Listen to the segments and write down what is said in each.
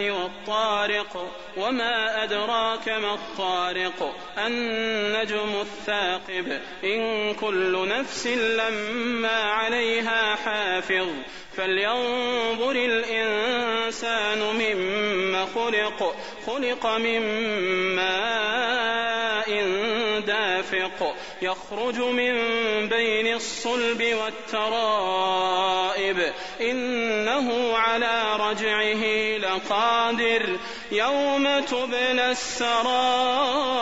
والطارق وما أدراك ما الطارق النجم الثاقب إن كل نفس لما عليها حافظ فلينظر الإنسان مما خلق خلق من ماء دافق يخرج من بين الصلب والترائب. إنه على رجعه لقادر يوم تبلى السرائر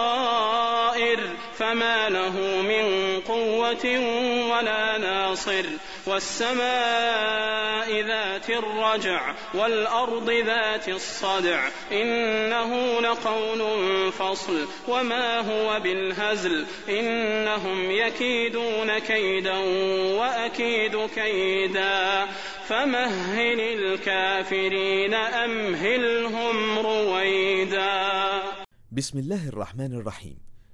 فما له من قوة ولا ناصر. والسماء ذات الرجع والأرض ذات الصدع إنه لقول فصل. وما هو بالهزل إنهم يكيدون كيدا وأكيد كيدا. فمهل الكافرين أمهلهم رويدا. بسم الله الرحمن الرحيم.